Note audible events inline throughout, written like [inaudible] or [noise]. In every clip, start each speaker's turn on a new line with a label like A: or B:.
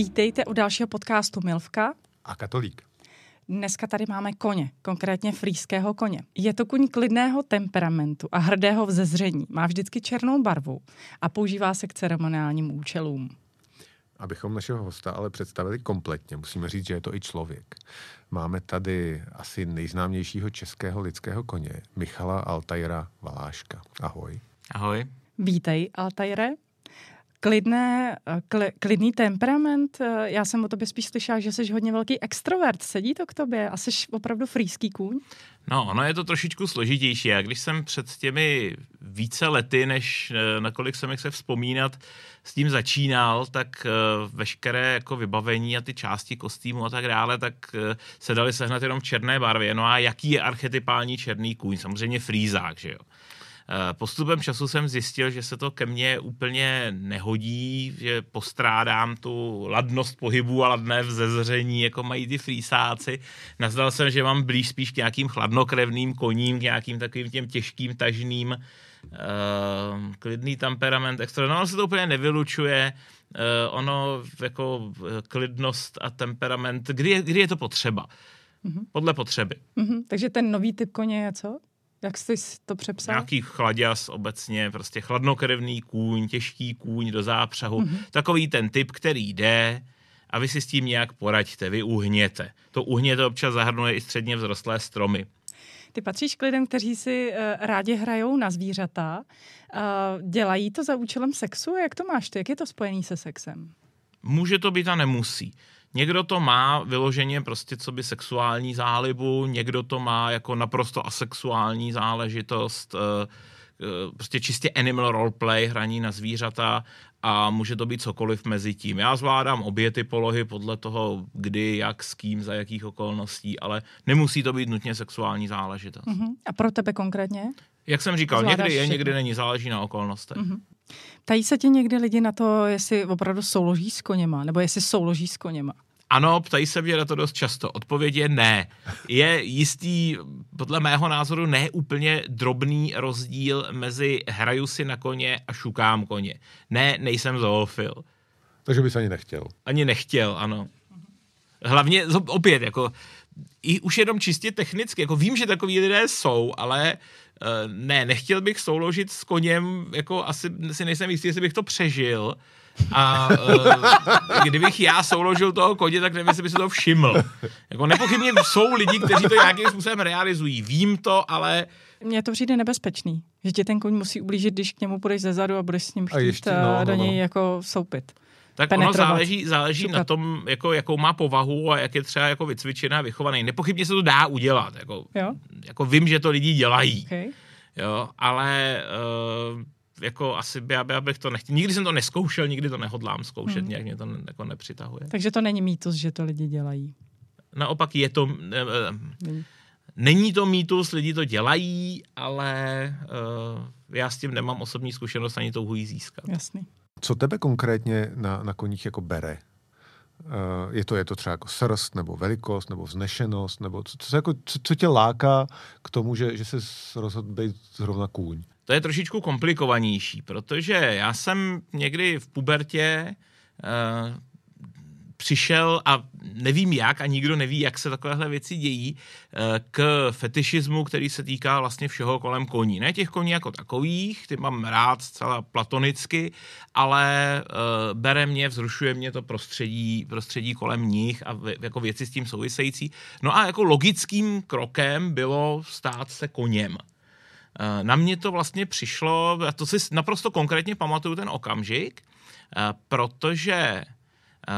A: Vítejte u dalšího podcastu Milvka.
B: A katolík.
A: Dneska tady máme koně, konkrétně frýského koně. Je to kuň klidného temperamentu a hrdého vzezření. Má vždycky černou barvu a používá se k ceremoniálním účelům.
B: Abychom našeho hosta ale představili kompletně, musíme říct, že je to i člověk. Máme tady asi nejznámějšího českého lidského koně, Michala Altajra Valáška. Ahoj.
C: Ahoj.
A: Vítej, Altajre. Klidné, kli, klidný temperament. Já jsem o tobě spíš slyšela, že jsi hodně velký extrovert. Sedí to k tobě? A jsi opravdu frýský kůň?
C: No, ono je to trošičku složitější. Já když jsem před těmi více lety, než eh, nakolik jsem se vzpomínat, s tím začínal, tak eh, veškeré jako vybavení a ty části kostýmu a tak dále, tak eh, se dali sehnat jenom v černé barvě. No a jaký je archetypální černý kůň? Samozřejmě frýzák, že jo? Eh, postupem času jsem zjistil, že se to ke mně úplně nehodí, že postrádám tu ladnost pohybu a ladné vzezření, jako mají ty frýsáci. Nazdal jsem, že mám blíž spíš k nějakým chladnokrevným koním, k nějakým takovým těm těžkým, tažným, uh, klidný temperament, extra. No, se to úplně nevylučuje. Uh, ono jako klidnost a temperament, kdy je, kdy je to potřeba? Mm-hmm. Podle potřeby.
A: Mm-hmm. Takže ten nový typ koně je co? Jak jsi to přepsal?
C: Nějaký chladěs obecně, prostě chladnokrevný kůň, těžký kůň do zápřahu. Mm-hmm. Takový ten typ, který jde a vy si s tím nějak poraďte, vy uhněte. To uhněte občas zahrnuje i středně vzrostlé stromy.
A: Ty patříš k lidem, kteří si uh, rádi hrajou na zvířata. Uh, dělají to za účelem sexu? Jak to máš ty? Jak je to spojený se sexem?
C: Může to být a nemusí. Někdo to má vyloženě prostě co by sexuální zálibu, někdo to má jako naprosto asexuální záležitost, eh, eh, prostě čistě animal roleplay, hraní na zvířata a může to být cokoliv mezi tím. Já zvládám obě ty polohy podle toho, kdy, jak, s kým, za jakých okolností, ale nemusí to být nutně sexuální záležitost. Uh-huh.
A: A pro tebe konkrétně?
C: Jak jsem říkal, Zvládáš někdy je, všechno. někdy není, záleží na okolnostech. Uh-huh.
A: Tají se tě někdy lidi na to, jestli opravdu souloží s koněma, nebo jestli souloží s koněma?
C: Ano, ptají se mě na to dost často. Odpověď je ne. Je jistý, podle mého názoru, ne úplně drobný rozdíl mezi hraju si na koně a šukám koně. Ne, nejsem zoofil.
B: Takže bys ani nechtěl.
C: Ani nechtěl, ano. Hlavně, opět, jako, i už jenom čistě technicky, jako vím, že takový lidé jsou, ale ne, nechtěl bych souložit s koněm, jako asi si nejsem jistý, jestli bych to přežil, a uh, kdybych já souložil toho koně, tak nevím, jestli by se to všiml. Jako nepochybně jsou lidi, kteří to nějakým způsobem realizují. Vím to, ale...
A: Mně to přijde nebezpečný, že ti ten koň musí ublížit, když k němu půjdeš ze zadu a budeš s ním chtít ještě, no, no, do něj no. jako soupit.
C: Tak ono záleží, záleží na tom, jako, jakou má povahu a jak je třeba jako vycvičený a vychovaný. Nepochybně se to dá udělat. Jako, jo? jako vím, že to lidi dělají. Okay. Jo, ale uh, jako asi by, aby, abych to nechtěl. Nikdy jsem to neskoušel, nikdy to nehodlám zkoušet, hmm. nějak mě to jako nepřitahuje.
A: Takže to není mýtus, že to lidi dělají.
C: Naopak je to... Není. Není to mýtus, lidi to dělají, ale uh, já s tím nemám osobní zkušenost ani touhu jí získat.
A: Jasný.
B: Co tebe konkrétně na, na koních jako bere? Uh, je to, je to třeba jako srst, nebo velikost, nebo vznešenost, nebo co, co, jako, co, co tě láká k tomu, že, že se rozhodl být zrovna kůň?
C: To je trošičku komplikovanější, protože já jsem někdy v pubertě uh, přišel a nevím jak a nikdo neví, jak se takovéhle věci dějí, eh, k fetišismu, který se týká vlastně všeho kolem koní. Ne těch koní jako takových, ty mám rád zcela platonicky, ale uh, bere mě, vzrušuje mě to prostředí, prostředí kolem nich a jako věci s tím související. No a jako logickým krokem bylo stát se koněm. Eh, na mě to vlastně přišlo, a to si naprosto konkrétně pamatuju ten okamžik, eh, protože Eh,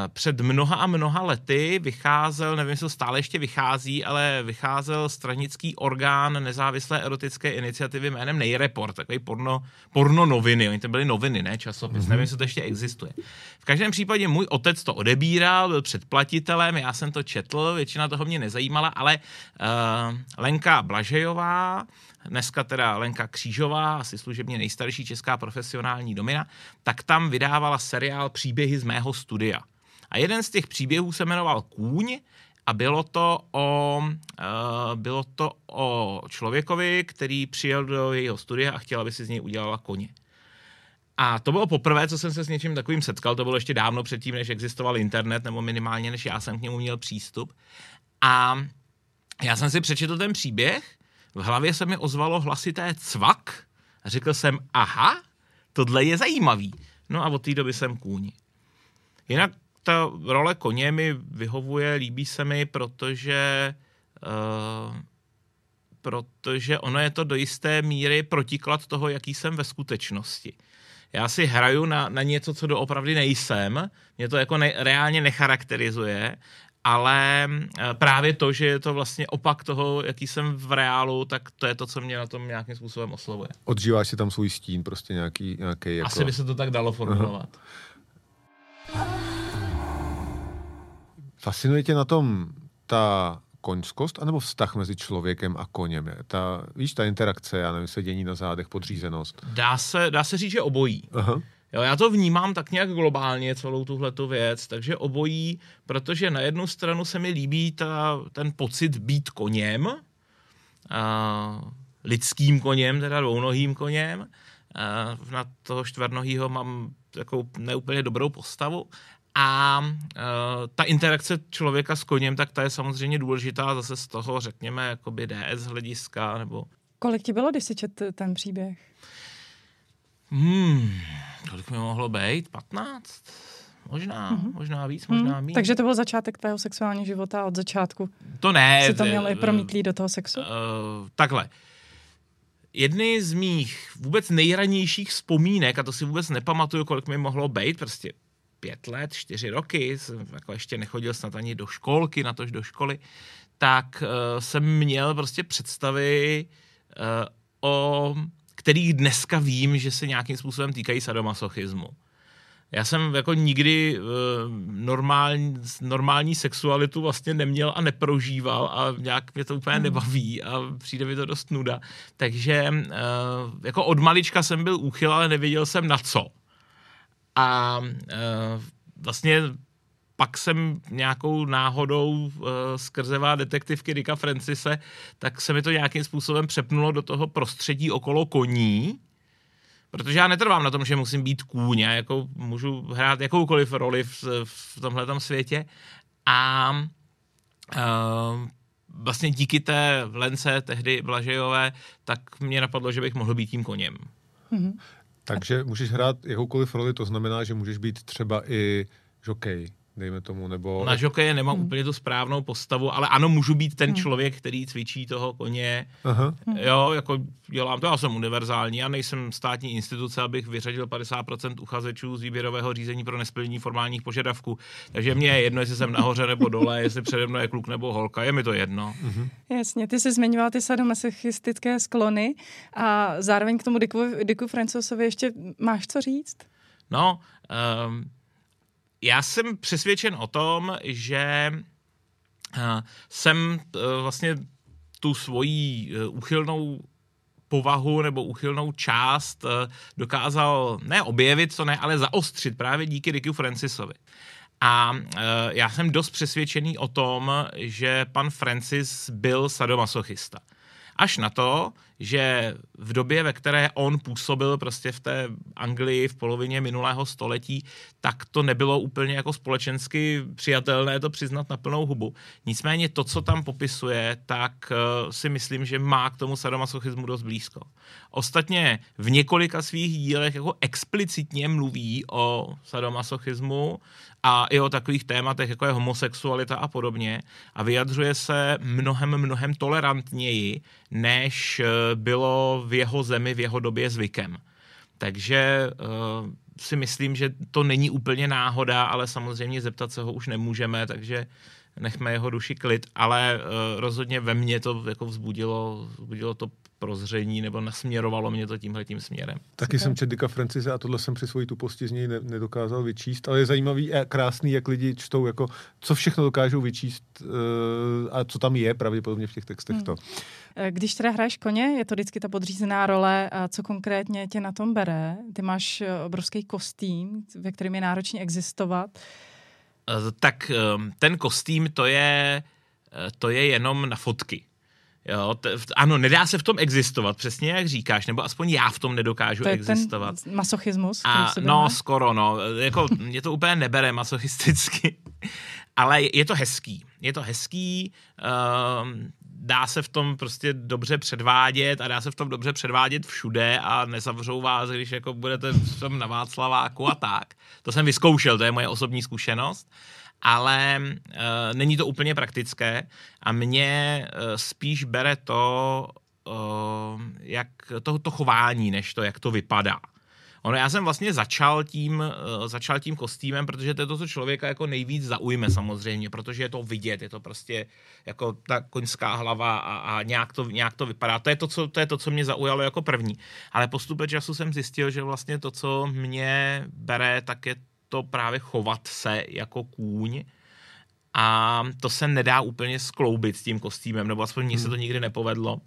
C: před mnoha a mnoha lety vycházel, nevím, jestli stále ještě vychází, ale vycházel stranický orgán nezávislé erotické iniciativy jménem Nejreport, takový porno, porno noviny. Oni to byly noviny, ne časopis, mm-hmm. nevím, jestli to ještě existuje. V každém případě můj otec to odebíral, byl předplatitelem, já jsem to četl, většina toho mě nezajímala, ale uh, Lenka Blažejová, dneska teda Lenka Křížová, asi služebně nejstarší česká profesionální domina, tak tam vydávala seriál Příběhy z mého studia. A jeden z těch příběhů se jmenoval Kůň a bylo to o, uh, bylo to o člověkovi, který přijel do jejího studia a chtěl, aby si z něj udělala koně. A to bylo poprvé, co jsem se s něčím takovým setkal, to bylo ještě dávno předtím, než existoval internet, nebo minimálně než já jsem k němu měl přístup. A já jsem si přečetl ten příběh, v hlavě se mi ozvalo hlasité cvak a řekl jsem, aha, tohle je zajímavý. No a od té doby jsem kůň. Jinak ta role koně mi vyhovuje, líbí se mi, protože uh, protože ono je to do jisté míry protiklad toho, jaký jsem ve skutečnosti. Já si hraju na, na něco, co doopravdy nejsem, mě to jako ne, reálně necharakterizuje, ale eh, právě to, že je to vlastně opak toho, jaký jsem v reálu, tak to je to, co mě na tom nějakým způsobem oslovuje.
B: Odžíváš si tam svůj stín, prostě nějaký, nějaký jako...
C: Asi by se to tak dalo formulovat. Aha.
B: Fascinuje tě na tom ta koňskost, anebo vztah mezi člověkem a koněm? Ta, víš, ta interakce, já nevím, sedění na zádech, podřízenost.
C: Dá se, dá se říct, že obojí. Aha. Jo, já to vnímám tak nějak globálně, celou tuhletu věc, takže obojí, protože na jednu stranu se mi líbí ta, ten pocit být koněm, a, lidským koněm, teda dvounohým koněm, a, na toho čtvernohýho mám takovou neúplně dobrou postavu, a uh, ta interakce člověka s koněm, tak ta je samozřejmě důležitá zase z toho, řekněme, jakoby DS hlediska, nebo...
A: Kolik ti bylo, když jsi čet ten příběh?
C: Hmm, kolik mi mohlo být? 15? Možná, mm-hmm. možná víc, možná mm.
A: Takže to byl začátek tvého sexuálního života od začátku?
C: To ne.
A: Jsi to měl i promítlý do toho sexu? Uh,
C: takhle. Jedny z mých vůbec nejranějších vzpomínek, a to si vůbec nepamatuju, kolik mi mohlo být, prostě pět let, čtyři roky, jsem jako ještě nechodil snad ani do školky, na tož do školy, tak uh, jsem měl prostě představy, uh, o kterých dneska vím, že se nějakým způsobem týkají sadomasochismu. Já jsem jako nikdy uh, normální, normální sexualitu vlastně neměl a neprožíval a nějak mě to úplně hmm. nebaví a přijde mi to dost nuda. Takže uh, jako od malička jsem byl úchyl, ale nevěděl jsem na co. A uh, vlastně pak jsem nějakou náhodou uh, skrzevá detektivky Ricka Francise, tak se mi to nějakým způsobem přepnulo do toho prostředí okolo koní, protože já netrvám na tom, že musím být kůň, já jako můžu hrát jakoukoliv roli v, v tomhle světě a uh, vlastně díky té Lence tehdy Blažejové, tak mě napadlo, že bych mohl být tím koněm. Mm-hmm.
B: Takže můžeš hrát jakoukoliv roli, to znamená, že můžeš být třeba i žokej dejme tomu, nebo...
C: Na žokeje nemám hmm. úplně tu správnou postavu, ale ano, můžu být ten hmm. člověk, který cvičí toho koně. Aha. Jo, jako dělám to, já jsem univerzální, já nejsem státní instituce, abych vyřadil 50% uchazečů z výběrového řízení pro nesplnění formálních požadavků. Takže mě je jedno, jestli jsem nahoře nebo dole, jestli přede mnou je kluk nebo holka, je mi to jedno.
A: Mhm. Jasně, ty jsi zmiňoval ty sadomasochistické sklony a zároveň k tomu Dicku, Dicku Francosovi ještě máš co říct?
C: No, um, já jsem přesvědčen o tom, že eh, jsem eh, vlastně tu svoji eh, úchylnou povahu nebo úchylnou část dokázal ne objevit, co ne, ale zaostřit právě díky Ricku Francisovi. A já jsem dost přesvědčený o tom, že pan Francis byl sadomasochista. Až na to, že v době, ve které on působil prostě v té Anglii v polovině minulého století, tak to nebylo úplně jako společensky přijatelné to přiznat na plnou hubu. Nicméně to, co tam popisuje, tak uh, si myslím, že má k tomu sadomasochismu dost blízko. Ostatně v několika svých dílech jako explicitně mluví o sadomasochismu a i o takových tématech, jako je homosexualita a podobně a vyjadřuje se mnohem, mnohem tolerantněji, než eh, bylo v jeho zemi, v jeho době zvykem. Takže uh, si myslím, že to není úplně náhoda, ale samozřejmě zeptat se ho už nemůžeme, takže nechme jeho duši klid, ale uh, rozhodně ve mně to jako vzbudilo, vzbudilo to prozření nebo nasměrovalo mě to tímhle tím směrem.
B: Taky jsem četl Dicka Francise a tohle jsem při svojí tuposti z něj ne, nedokázal vyčíst, ale je zajímavý a krásný, jak lidi čtou, jako, co všechno dokážou vyčíst uh, a co tam je pravděpodobně v těch textech. Hmm. To.
A: Eh, když teda hraješ koně, je to vždycky ta podřízená role, a co konkrétně tě na tom bere? Ty máš eh, obrovský kostým, ve kterém je náročně existovat.
C: Tak ten kostým to je, to je jenom na fotky Jo, t- ano, nedá se v tom existovat, přesně jak říkáš, nebo aspoň já v tom nedokážu
A: to je
C: existovat.
A: ten masochismus.
C: A, no, skoro, no. Jako, mě to úplně nebere masochisticky, [laughs] ale je to hezký. Je to hezký, um, dá se v tom prostě dobře předvádět a dá se v tom dobře předvádět všude a nezavřou vás, když jako budete tam na Václaváku a tak. To jsem vyzkoušel, to je moje osobní zkušenost ale uh, není to úplně praktické a mě uh, spíš bere to, uh, jak to, to chování, než to, jak to vypadá. Ono, já jsem vlastně začal tím, uh, začal tím kostýmem, protože to je to, co člověka jako nejvíc zaujme samozřejmě, protože je to vidět, je to prostě jako ta koňská hlava a, a nějak, to, nějak to vypadá. To je to, co, to je to, co mě zaujalo jako první. Ale postupem času jsem zjistil, že vlastně to, co mě bere, tak je to právě chovat se jako kůň a to se nedá úplně skloubit s tím kostýmem, nebo aspoň mně se to hmm. nikdy nepovedlo. Uh,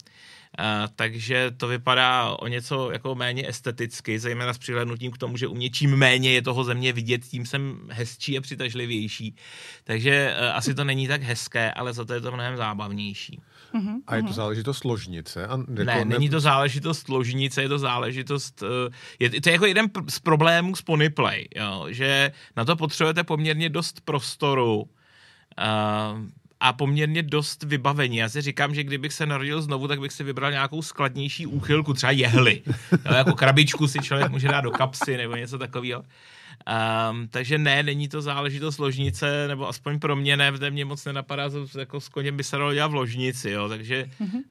C: takže to vypadá o něco jako méně esteticky, zejména s přihlednutím k tomu, že u mě čím méně je toho země vidět, tím jsem hezčí a přitažlivější. Takže uh, asi to není tak hezké, ale za to je to mnohem zábavnější.
B: Uh-huh, a je to záležitost ložnice? A
C: jako ne, ne, není to záležitost ložnice, je to záležitost, eh, je, to je jako jeden z problémů s Ponyplay, jo, že na to potřebujete poměrně dost prostoru, uh, a poměrně dost vybavení. Já si říkám, že kdybych se narodil znovu, tak bych si vybral nějakou skladnější úchylku, třeba jehly. Jo, jako krabičku si člověk může dát do kapsy nebo něco takového. Um, takže ne, není to záležitost ložnice, nebo aspoň pro mě ne, protože mě moc nenapadá, že jako s koněm by se dalo dělat v ložnici, jo, takže uh-huh. uh,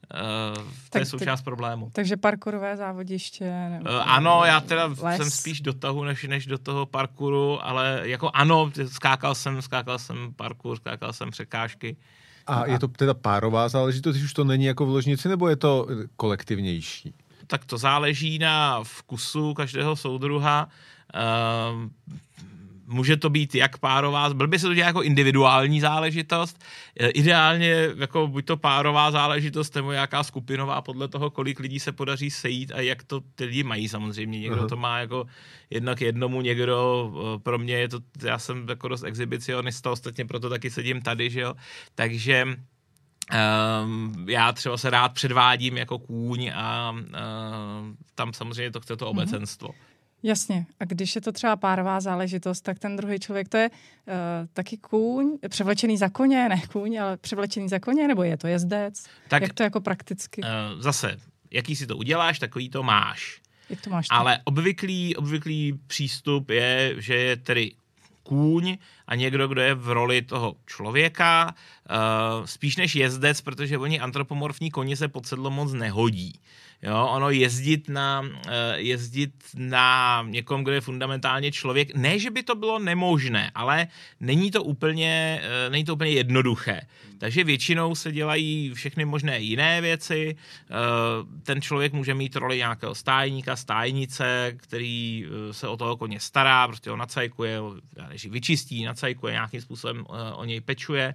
C: to tak, je součást tak, problému.
A: Takže parkourové závodiště? Nebo,
C: uh, ano, já teda les. jsem spíš do tahu, než, než do toho parkouru, ale jako ano, skákal jsem, skákal jsem parkour, skákal jsem překážky.
B: A je to teda párová záležitost, když už to není jako v ložnici, nebo je to kolektivnější?
C: Tak to záleží na vkusu každého soudruha. Uh, může to být jak párová, by se to dělá jako individuální záležitost, eh, ideálně jako buď to párová záležitost, nebo nějaká skupinová, podle toho, kolik lidí se podaří sejít a jak to ty lidi mají samozřejmě. Někdo uh-huh. to má jako jednak jednomu, někdo, eh, pro mě je to, já jsem jako dost exhibicionista, ostatně proto taky sedím tady, že jo, takže Um, já třeba se rád předvádím jako kůň a uh, tam samozřejmě to chce to mhm. obecenstvo. Mm-hmm.
A: Jasně. A když je to třeba párová záležitost, tak ten druhý člověk, to je uh, taky kůň, převlečený za koně, ne kůň, ale převlečený za koně, nebo je to jezdec? Tak, Jak to jako prakticky?
C: Uh, zase, jaký si to uděláš, takový to máš.
A: Jak to máš?
C: Ale obvyklý, obvyklý přístup je, že je tedy kůň a někdo, kdo je v roli toho člověka, uh, spíš než jezdec, protože oni antropomorfní koně se pod sedlo moc nehodí. Jo, ono jezdit na, eh, jezdit na někom, kdo je fundamentálně člověk, ne, že by to bylo nemožné, ale není to úplně, eh, není to úplně jednoduché. Takže většinou se dělají všechny možné jiné věci. Eh, ten člověk může mít roli nějakého stájníka, stájnice, který se o toho koně stará, prostě ho nacajkuje, vyčistí, nacajkuje, nějakým způsobem o něj pečuje.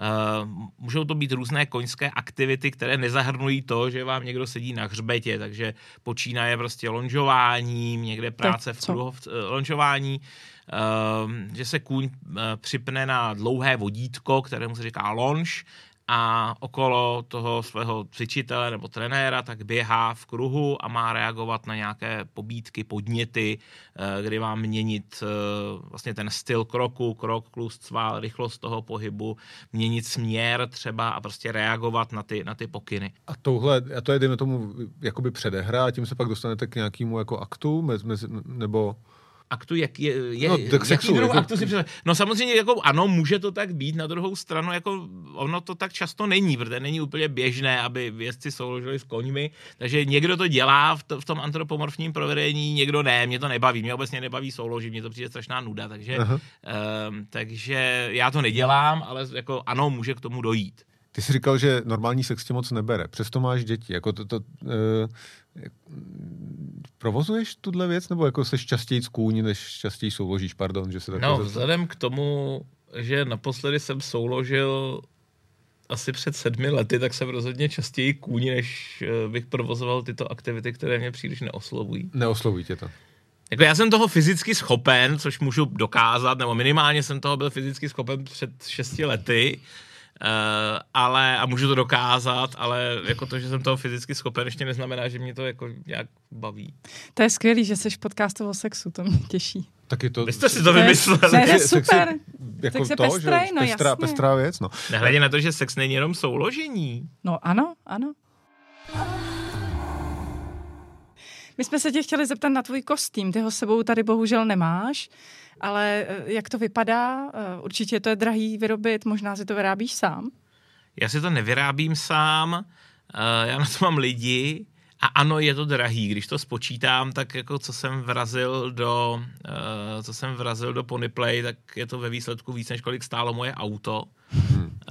C: Uh, můžou to být různé koňské aktivity, které nezahrnují to, že vám někdo sedí na hřbetě, takže počínaje prostě lonžování, někde práce v kruhu, uh, lonžování, uh, že se kůň připne na dlouhé vodítko, kterému se říká lonž, a okolo toho svého cvičitele nebo trenéra tak běhá v kruhu a má reagovat na nějaké pobídky, podněty, eh, kdy má měnit eh, vlastně ten styl kroku, krok, klust, sval, rychlost toho pohybu, měnit směr třeba a prostě reagovat na ty, na ty pokyny.
B: A touhle, a to je, dejme tomu, jakoby předehra a tím se pak dostanete k nějakému jako aktu, mez, mez, nebo
C: aktu, jak je, je no, tak jaký druh jako... aktu si představ... No samozřejmě, jako ano, může to tak být, na druhou stranu, jako ono to tak často není, protože není úplně běžné, aby vědci souložili s koňmi, takže někdo to dělá v, to, v tom antropomorfním provedení, někdo ne, mě to nebaví, mě obecně nebaví souložit, mě to přijde strašná nuda, takže, um, takže já to nedělám, ale jako ano, může k tomu dojít.
B: Ty jsi říkal, že normální sex tě moc nebere, přesto máš děti. Jako to, to, uh, provozuješ tuhle věc, nebo jako seš častěji kůň, než častěji souložíš, pardon, že se
C: tak No, vzhledem k tomu, že naposledy jsem souložil asi před sedmi lety, tak jsem rozhodně častěji kůň, než eh, bych provozoval tyto aktivity, které mě příliš neoslovují.
B: Neoslovují tě to?
C: Jako já jsem toho fyzicky schopen, což můžu dokázat, nebo minimálně jsem toho byl fyzicky schopen před šesti lety, ale, a můžu to dokázat, ale jako to, že jsem toho fyzicky schopen, ještě neznamená, že mě to jako nějak baví.
A: To je skvělý, že jsi podcastu o sexu, to mě těší.
B: Tak to...
C: Vy jste si to vymysleli.
A: Ne, to je super.
B: Jako
A: Sex je
B: to,
A: pestrej,
B: že
A: no
B: pestrá,
A: jasně.
B: pestrá věc, no.
C: Nehledě na to, že sex není jenom souložení.
A: No ano, ano. My jsme se tě chtěli zeptat na tvůj kostým. Ty ho s sebou tady bohužel nemáš, ale eh, jak to vypadá? Eh, Určitě to je drahý vyrobit, možná si to vyrábíš sám.
C: Já si to nevyrábím sám, eh, já na to mám lidi a ano, je to drahý. Když to spočítám, tak jako co jsem vrazil do, eh, co jsem vrazil do Ponyplay, tak je to ve výsledku víc, než kolik stálo moje auto.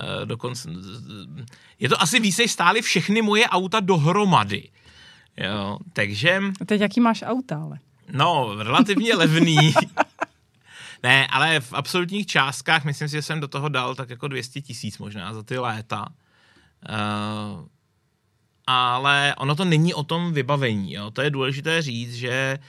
C: Eh, Dokonce, je to asi víc, než stály všechny moje auta dohromady. Jo, takže
A: A teď jaký máš auta, ale?
C: No, relativně [laughs] levný. ne, ale v absolutních částkách myslím si, že jsem do toho dal tak jako 200 tisíc možná za ty léta. Uh, ale ono to není o tom vybavení. Jo? To je důležité říct, že uh,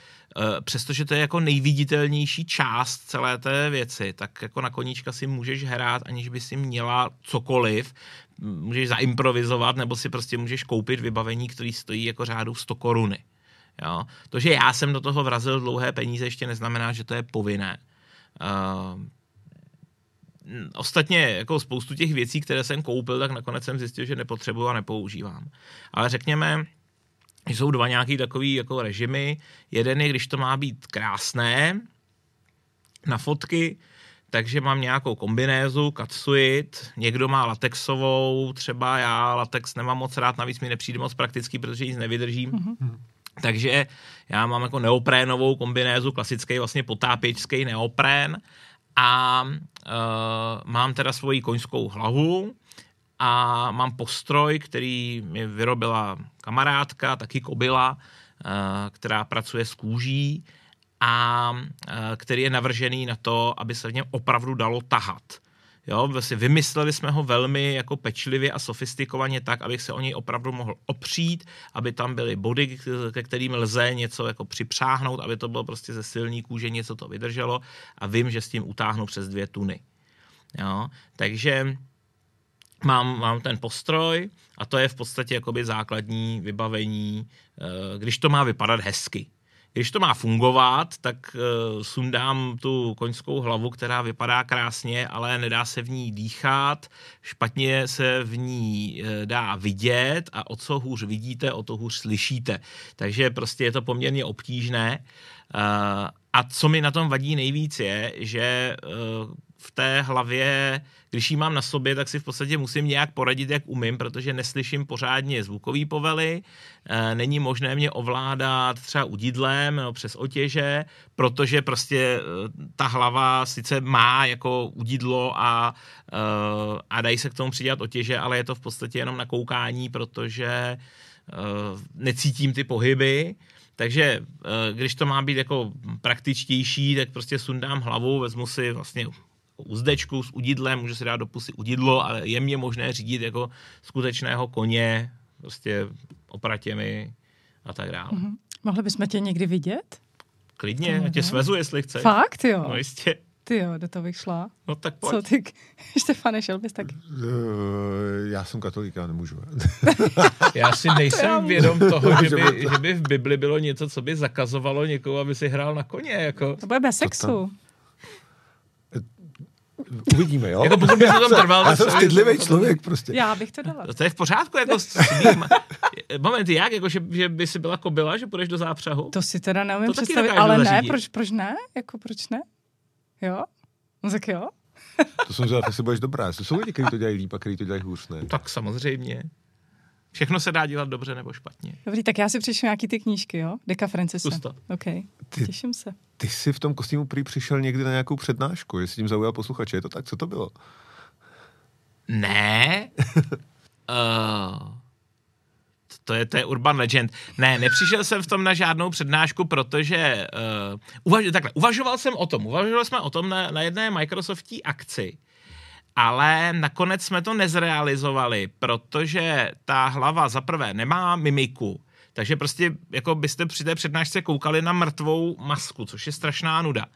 C: přestože to je jako nejviditelnější část celé té věci, tak jako na koníčka si můžeš hrát, aniž by si měla cokoliv. Můžeš zaimprovizovat, nebo si prostě můžeš koupit vybavení, který stojí jako řádu 100 koruny. Jo? To, že já jsem do toho vrazil dlouhé peníze, ještě neznamená, že to je povinné. Uh, Ostatně jako spoustu těch věcí, které jsem koupil, tak nakonec jsem zjistil, že nepotřebuju a nepoužívám. Ale řekněme, jsou dva nějaký takový jako režimy. Jeden je, když to má být krásné na fotky, takže mám nějakou kombinézu, katsuit, někdo má latexovou, třeba já latex nemám moc rád, navíc mi nepřijde moc praktický, protože nic nevydržím. Mm-hmm. Takže já mám jako neoprénovou kombinézu, klasický vlastně potápěčský neoprén a uh, mám teda svoji koňskou hlavu a mám postroj, který mi vyrobila kamarádka, taky kobila, uh, která pracuje s kůží a uh, který je navržený na to, aby se v něm opravdu dalo tahat. Jo, vlastně vymysleli jsme ho velmi jako pečlivě a sofistikovaně tak, abych se o něj opravdu mohl opřít, aby tam byly body, ke kterým lze něco jako připřáhnout, aby to bylo prostě ze silný kůže, něco to vydrželo a vím, že s tím utáhnu přes dvě tuny. Jo, takže mám, mám ten postroj a to je v podstatě jakoby základní vybavení, eh, když to má vypadat hezky. Když to má fungovat, tak uh, sundám tu koňskou hlavu, která vypadá krásně, ale nedá se v ní dýchat, špatně se v ní uh, dá vidět a o co hůř vidíte, o to hůř slyšíte. Takže prostě je to poměrně obtížné. A co mi na tom vadí nejvíc je, že v té hlavě, když ji mám na sobě, tak si v podstatě musím nějak poradit, jak umím, protože neslyším pořádně zvukový povely, není možné mě ovládat třeba udidlem no, přes otěže, protože prostě ta hlava sice má jako udidlo a, a dají se k tomu přidělat otěže, ale je to v podstatě jenom na koukání, protože necítím ty pohyby, takže když to má být jako praktičtější, tak prostě sundám hlavu, vezmu si vlastně uzdečku s udidlem, můžu si dát do pusy udidlo, ale je mě možné řídit jako skutečného koně, prostě opratěmi a tak dále. Mm-hmm.
A: Mohli bychom tě někdy vidět?
C: Klidně, já tě svezu, jestli chceš.
A: Fakt, jo?
C: No jistě.
A: Ty jo, do toho bych šla.
C: No tak pojď.
A: Co ty, [laughs] Štefane, šel bys taky?
B: Uh, já jsem katolík, já nemůžu. [laughs]
C: já si nejsem vědom toho, že by, že by v Bibli bylo něco, co by zakazovalo někoho, aby si hrál na koně. Jako.
A: To bude bez sexu.
B: Uvidíme, jo?
C: Jako pokud bys to tam trval, [laughs]
B: já jsem stydlivý člověk prostě.
A: Já bych to dala.
C: To je v pořádku, jako [laughs] Moment, jak? Jako, že, že by si byla kobila, že půjdeš do zápřahu?
A: To si teda neumím představit, ale zařídit. ne, proč, proč ne? Jako proč ne? Jo? No tak jo.
B: to jsem zvědav, jestli budeš dobrá. Jsou lidi, kteří to dělají líp a kteří to dělají hůř, ne?
C: Tak samozřejmě. Všechno se dá dělat dobře nebo špatně.
A: Dobrý, tak já si přečtu nějaký ty knížky, jo? Deka Francise.
C: Pusto.
A: OK, ty, těším se.
B: Ty jsi v tom kostýmu prý přišel někdy na nějakou přednášku, jestli tím zaujal posluchače, je to tak? Co to bylo?
C: Ne. uh, [laughs] to, je, to je urban legend. Ne, nepřišel jsem v tom na žádnou přednášku, protože uh, uvaž, takhle, uvažoval jsem o tom. Uvažovali jsme o tom na, na jedné Microsoftí akci, ale nakonec jsme to nezrealizovali, protože ta hlava za prvé nemá mimiku, Takže prostě jako byste při té přednášce koukali na mrtvou masku, což je strašná nuda.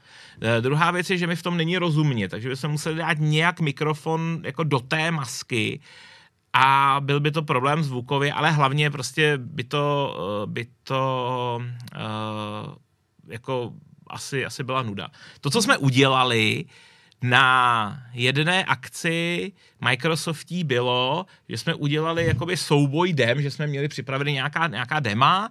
C: E, druhá věc je, že mi v tom není rozumně, takže bychom museli dát nějak mikrofon jako do té masky, a byl by to problém zvukově, ale hlavně prostě by to, eh, by to uh, jako asi, asi byla nuda. To, co jsme udělali na jedné akci Microsoftí bylo, že jsme udělali jakoby souboj dem, že jsme měli připravený nějaká, nějaká dema,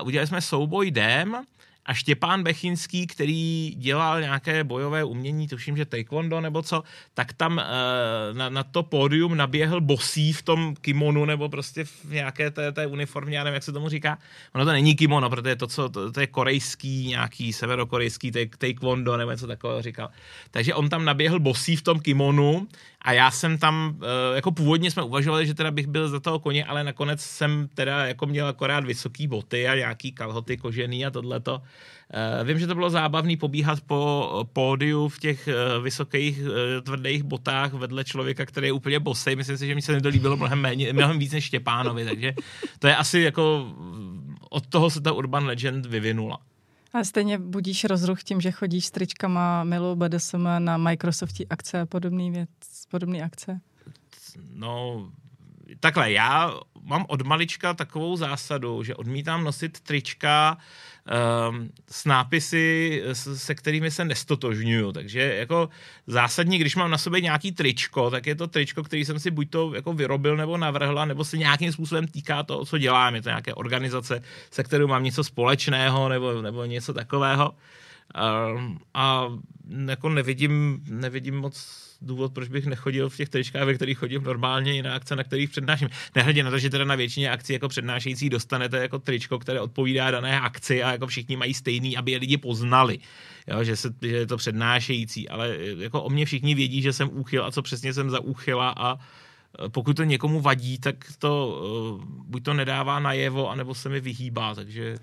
C: uh, udělali jsme souboj dem, a Štěpán Bechinský, který dělal nějaké bojové umění, tuším, že taekwondo nebo co, tak tam uh, na, na to pódium naběhl bosí v tom kimonu nebo prostě v nějaké té, té uniformě, já nevím, jak se tomu říká. Ono to není kimono, protože to, co, to, to je korejský, nějaký severokorejský taekwondo nebo něco takového říkal. Takže on tam naběhl bosí v tom kimonu a já jsem tam, uh, jako původně jsme uvažovali, že teda bych byl za toho koně, ale nakonec jsem teda jako měl akorát vysoký boty a nějaký kalhoty kožený a tohleto. Uh, vím, že to bylo zábavný pobíhat po pódiu v těch uh, vysokých uh, tvrdých botách vedle člověka, který je úplně bosej. Myslím si, že mi se nedolíbilo mnohem, méně, mnohem víc než Štěpánovi, takže to je asi jako od toho se ta Urban Legend vyvinula.
A: A stejně budíš rozruch tím, že chodíš s tričkama Milu BDSM na Microsoftí akce a podobný věc, podobné akce?
C: No, takhle, já mám od malička takovou zásadu, že odmítám nosit trička s nápisy, se kterými se nestotožňuju. Takže jako zásadní, když mám na sobě nějaký tričko, tak je to tričko, který jsem si buď to jako vyrobil nebo navrhla, nebo se nějakým způsobem týká toho, co dělám. Je to nějaké organizace, se kterou mám něco společného nebo, nebo něco takového. Um, a jako nevidím, nevidím moc důvod, proč bych nechodil v těch tričkách, ve kterých chodím normálně i na akce, na kterých přednáším. Nehledě na to, že teda na většině akcí jako přednášející dostanete jako tričko, které odpovídá dané akci a jako všichni mají stejný, aby je lidi poznali, jo, že, se, že je to přednášející, ale jako o mě všichni vědí, že jsem úchyl a co přesně jsem za úchyla a pokud to někomu vadí, tak to uh, buď to nedává najevo, anebo se mi vyhýbá, takže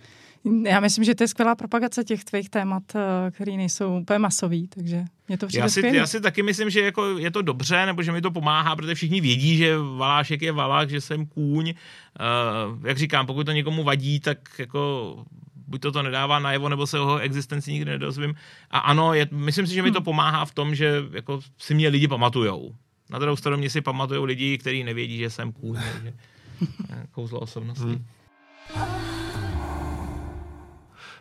A: já myslím, že to je skvělá propagace těch tvých témat, eh, které nejsou úplně masový, takže mě to přijde
C: já si, já si taky myslím, že jako je to dobře, nebo že mi to pomáhá, protože všichni vědí, že Valášek je Valák, že jsem kůň. Uh, jak říkám, pokud to někomu vadí, tak jako buď to to nedává najevo, nebo se o jeho existenci nikdy nedozvím. A ano, je, myslím si, že mi to hmm. pomáhá v tom, že jako si mě lidi pamatujou. Na druhou stranu mě si pamatují lidi, kteří nevědí, že jsem kůň. Takže [laughs] kouzlo osobnosti. Hmm.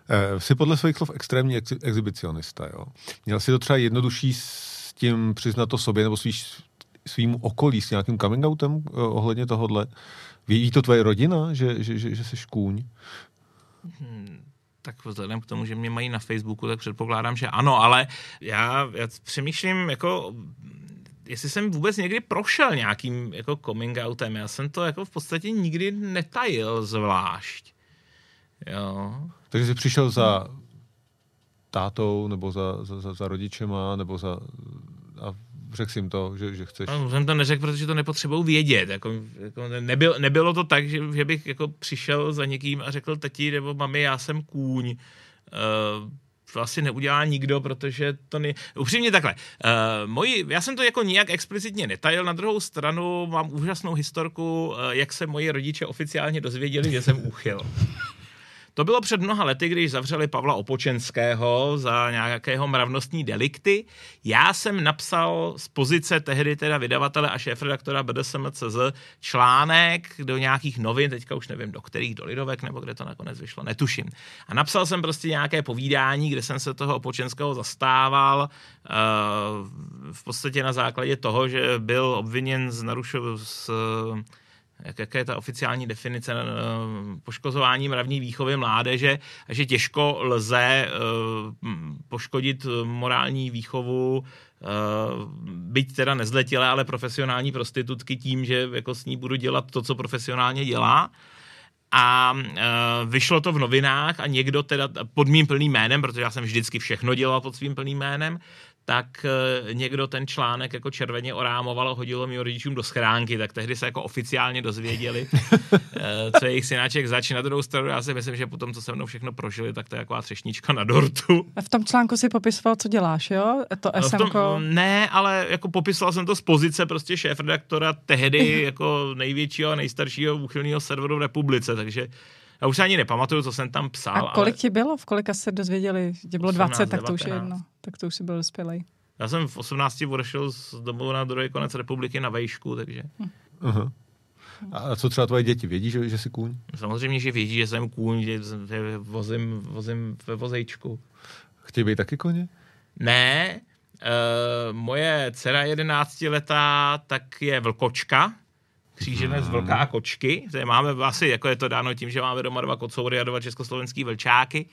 B: Eh, jsi podle svých slov extrémní ex- exhibicionista, jo. Měl jsi to třeba jednodušší s tím přiznat to sobě nebo svý, svým okolí s nějakým coming outem uh, ohledně tohohle? Ví to tvoje rodina, že, že, že, že jsi kůň?
C: Hmm, tak vzhledem k tomu, že mě mají na Facebooku, tak předpokládám, že ano, ale já, já přemýšlím, jako jestli jsem vůbec někdy prošel nějakým jako coming outem. Já jsem to jako v podstatě nikdy netajil zvlášť. Jo.
B: Takže jsi přišel za tátou, nebo za, za, za, za rodičema, nebo za... A řekl jsi jim to, že, že chceš...
C: No, jsem to neřekl, protože to nepotřebují vědět. Jako, jako nebyl, nebylo to tak, že, že bych jako přišel za někým a řekl tati nebo mami, já jsem kůň. Uh, to asi neudělá nikdo, protože to ne... Upřímně takhle, uh, moji, já jsem to jako nijak explicitně netajil, na druhou stranu mám úžasnou historku, uh, jak se moji rodiče oficiálně dozvěděli, že jsem úchyl. To bylo před mnoha lety, když zavřeli Pavla Opočenského za nějakého mravnostní delikty. Já jsem napsal z pozice tehdy teda vydavatele a šéfredaktora BDSM.cz článek do nějakých novin, teďka už nevím do kterých, do Lidovek nebo kde to nakonec vyšlo, netuším. A napsal jsem prostě nějaké povídání, kde jsem se toho Opočenského zastával, eh, v podstatě na základě toho, že byl obviněn z narušování jak, jaká je ta oficiální definice eh, poškozování mravní výchovy mládeže, že těžko lze eh, poškodit morální výchovu eh, byť teda nezletilé, ale profesionální prostitutky tím, že jako s ní budu dělat to, co profesionálně dělá. A vyšlo to v novinách a někdo teda pod mým plným jménem, protože já jsem vždycky všechno dělal pod svým plným jménem, tak eh, někdo ten článek jako červeně orámoval a hodilo mi rodičům do schránky, tak tehdy se jako oficiálně dozvěděli, [laughs] eh, co je jejich synáček zač. Na druhou stranu já si myslím, že potom, co se mnou všechno prožili, tak to je taková třešnička na dortu.
A: A v tom článku si popisoval, co děláš, jo? To SMK...
C: Ne, ale jako popisoval jsem to z pozice prostě šéf-redaktora tehdy [laughs] jako největšího a nejstaršího úchylného serveru v republice, takže Já už se ani nepamatuju, co jsem tam psal.
A: A kolik ale... ti bylo? V kolika se dozvěděli? Tě bylo
C: 18,
A: 20, tak to už je
C: 19.
A: jedno. Tak to už si byl dospělej.
C: Já jsem v 18 odešel z domu na druhý konec republiky na vejšku, takže
B: Aha. A co třeba tvoje děti? Vědí, že, že jsi kůň?
C: samozřejmě, že vědí, že jsem kůň, že že vozím, vozím ve vozejčku.
B: Chtějí být taky koně?
C: Ne, uh, moje dcera 11 letá, tak je vlkočka, kříženec vlka a kočky. To je máme asi, jako je to dáno tím, že máme doma dva kocoury a dva československý vlčáky.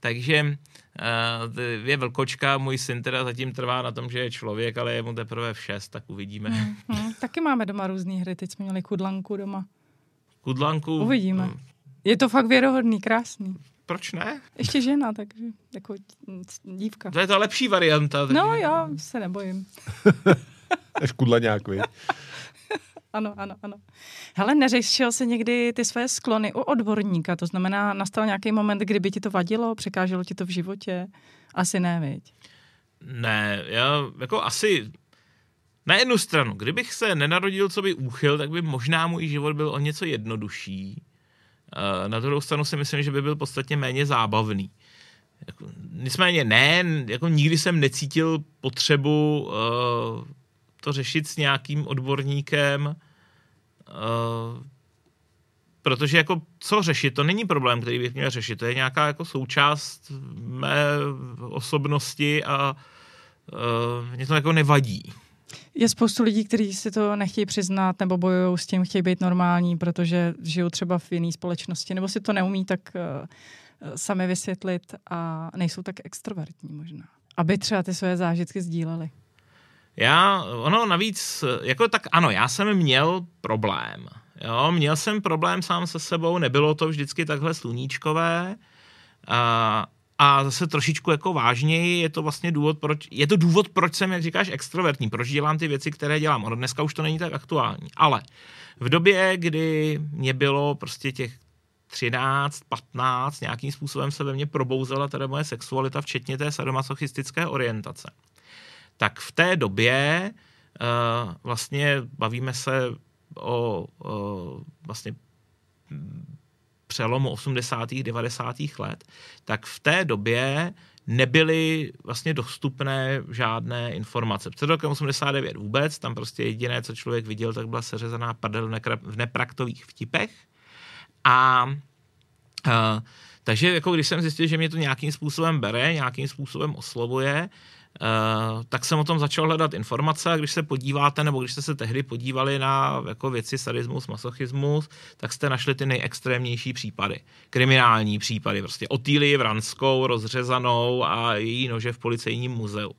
C: Takže uh, je vlkočka, můj syn teda zatím trvá na tom, že je člověk, ale je mu teprve v 6, tak uvidíme. Hmm.
A: Hm, taky máme doma různé hry. Teď jsme měli kudlanku doma.
C: Kudlanku.
A: Uvidíme.
C: hm,
A: Je to fakt věrohodný, krásný.
C: Proč ne?
A: Ještě žena, takže jako dívka.
C: To je ta lepší varianta. takže-
A: No já se nebojím.
B: Až kudla nějak.
A: Ano, ano, ano. Hele, neřešil jsi někdy ty své sklony u odborníka? To znamená, nastal nějaký moment, kdyby ti to vadilo, překáželo ti to v životě? Asi ne, viď?
C: Ne, já jako asi na jednu stranu, kdybych se nenarodil co by úchyl, tak by možná můj život byl o něco jednodušší. Na druhou stranu si myslím, že by byl podstatně méně zábavný. Jako, nicméně ne, jako nikdy jsem necítil potřebu uh, to řešit s nějakým odborníkem, uh, protože jako co řešit, to není problém, který bych měl řešit, to je nějaká jako součást mé osobnosti a uh, mě to jako nevadí.
A: Je spoustu lidí, kteří si to nechtějí přiznat nebo bojují s tím, chtějí být normální, protože žijou třeba v jiné společnosti, nebo si to neumí tak uh, sami vysvětlit a nejsou tak extrovertní možná. Aby třeba ty své zážitky sdíleli.
C: Já, ono navíc, jako tak ano, já jsem měl problém. Jo, měl jsem problém sám se sebou, nebylo to vždycky takhle sluníčkové. A, a zase trošičku jako vážněji je to vlastně důvod, proč, je to důvod, proč jsem, jak říkáš, extrovertní, proč dělám ty věci, které dělám. Ono dneska už to není tak aktuální. Ale v době, kdy mě bylo prostě těch 13, 15, nějakým způsobem se ve mně probouzela teda moje sexualita, včetně té sadomasochistické orientace. Tak v té době uh, vlastně bavíme se o uh, vlastně přelomu 80. 90. let, tak v té době nebyly vlastně dostupné žádné informace. Před rokem 89 vůbec, tam prostě jediné, co člověk viděl, tak byla seřezaná prdel v nepraktových vtipech. A uh, takže jako když jsem zjistil, že mě to nějakým způsobem bere, nějakým způsobem oslovuje, tak jsem o tom začal hledat informace a když se podíváte, nebo když jste se tehdy podívali na jako věci sadismus, masochismus, tak jste našli ty nejextrémnější případy. Kriminální případy, prostě Otýlii Vranskou rozřezanou a její nože v policejním muzeu.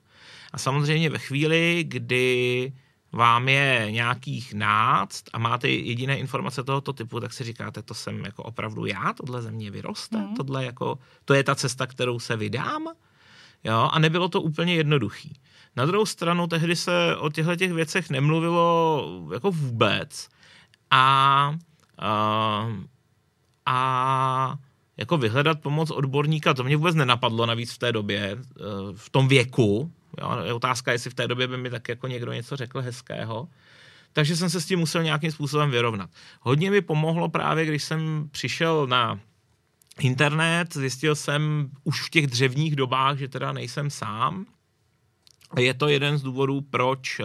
C: A samozřejmě ve chvíli, kdy vám je nějakých náct a máte jediné informace tohoto typu, tak si říkáte, to jsem jako opravdu já, tohle ze mě vyroste,
A: Mhm.
C: tohle jako, to je ta cesta, kterou se vydám. Jo, a nebylo to úplně jednoduchý. Na druhou stranu tehdy se o těchto těch věcech nemluvilo jako vůbec. A, a, a jako vyhledat pomoc odborníka, to mě vůbec nenapadlo navíc v té době, eh, v tom věku. Jo, je otázka, jestli v té době by mi tak jako někdo něco řekl hezkého. Takže jsem se s tím musel nějakým způsobem vyrovnat. Hodně mi pomohlo právě, když jsem přišel na internet, zjistil jsem už v těch dřevních dobách, že teda nejsem sám. Je to jeden z důvodů, proč eh,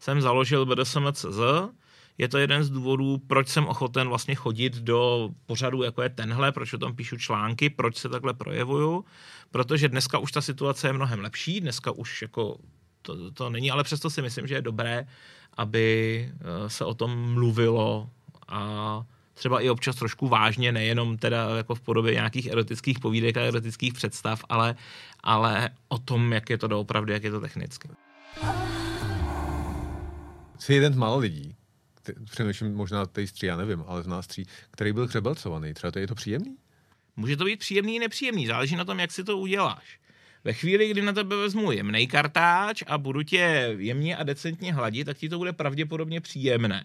C: jsem založil BDSM.cz. Je to jeden z důvodů, proč jsem ochoten vlastně chodit do pořadu, jako je tenhle, proč o tom píšu články, proč se takhle projevuju, protože dneska už ta situace je mnohem lepší, dneska už jako to, to není, ale přesto si myslím, že je dobré, aby eh, se o tom mluvilo a třeba i občas trošku vážně, nejenom teda jako v podobě nějakých erotických povídek a erotických představ, ale, ale o tom, jak je to doopravdy, jak je to technicky.
B: Jsi jeden z málo lidí, přemýšlím možná tady tří, já nevím, ale z nás tří, který byl přebalcovaný. Třeba to je to příjemný?
C: Může to být příjemný i nepříjemný, záleží na tom, jak si to uděláš. Ve chvíli, kdy na tebe vezmu jemný kartáč a budu tě jemně a decentně hladit, tak ti to bude pravděpodobně příjemné.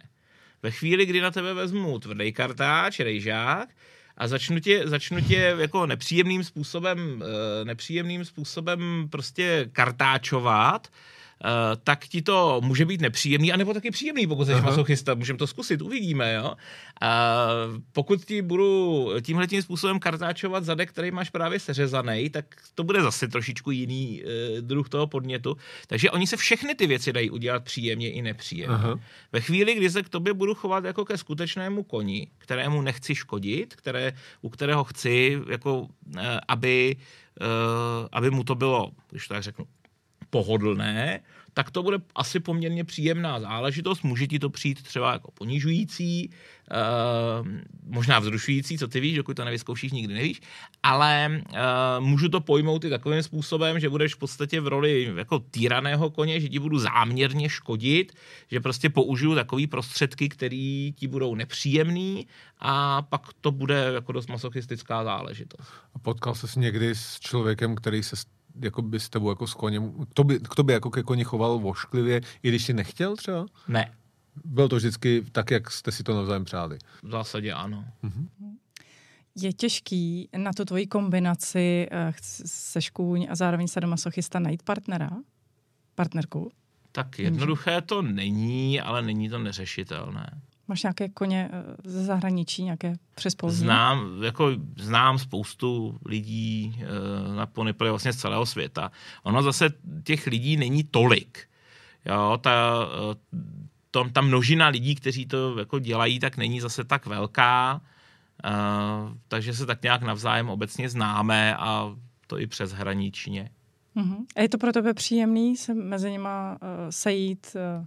C: Ve chvíli, kdy na tebe vezmu tvrdý kartáč, rejžák, a začnu tě, začnu tě jako nepříjemným způsobem, eh, nepříjemným způsobem prostě kartáčovat, tak ti to může být nepříjemný, anebo taky příjemný, pokud jsi masochista. Můžeme to zkusit, uvidíme. Jo? Uh, pokud ti budu tímhle tím způsobem kartáčovat zadek, který máš právě seřezaný, tak to bude zase trošičku jiný uh, druh toho podnětu. Takže oni se všechny ty věci dají udělat příjemně i nepříjemně.
B: Aha.
C: Ve chvíli, kdy se k tobě budu chovat jako ke skutečnému koni, kterému nechci škodit, které, u kterého chci, jako, eh, aby, eh, aby mu to bylo, když to tak řeknu, pohodlné, tak to bude asi poměrně příjemná záležitost. Může ti to přijít třeba jako ponižující, uh, možná vzrušující, co ty víš, dokud to nevyzkoušíš, nikdy nevíš, ale uh, můžu to pojmout i takovým způsobem, že budeš v podstatě v roli jako týraného koně, že ti budu záměrně škodit, že prostě použiju takový prostředky, které ti budou nepříjemný a pak to bude jako dost masochistická záležitost.
B: A potkal ses někdy s člověkem, který se jako by s tebou jako s koněm, kdo by, kdo by jako ke koni choval vošklivě, i když si nechtěl třeba?
C: Ne,
B: Byl to vždycky tak, jak jste si to navzájem přáli.
C: v zásadě ano.
A: Je těžký na tu tvoji kombinaci uh, se škůň a zároveň sadomasochista najít partnera? Partnerku?
C: Tak jednoduché to není, ale není to neřešitelné.
A: Máš nějaké koně eh, ze zahraničí, nějaké přespolzní?
C: Znám, jako, znám spoustu lidí uh, na Ponypoli vlastně z celého světa. Ono zase těch lidí není tolik. Jo, ta, uh, to, ta množina lidí, kteří to jako dělají, tak není zase tak velká, uh, takže se tak nějak navzájem obecně známe a to i přes hraničně.
A: Uh-huh. A je to pro tebe příjemný se mezi nima uh, sejít uh,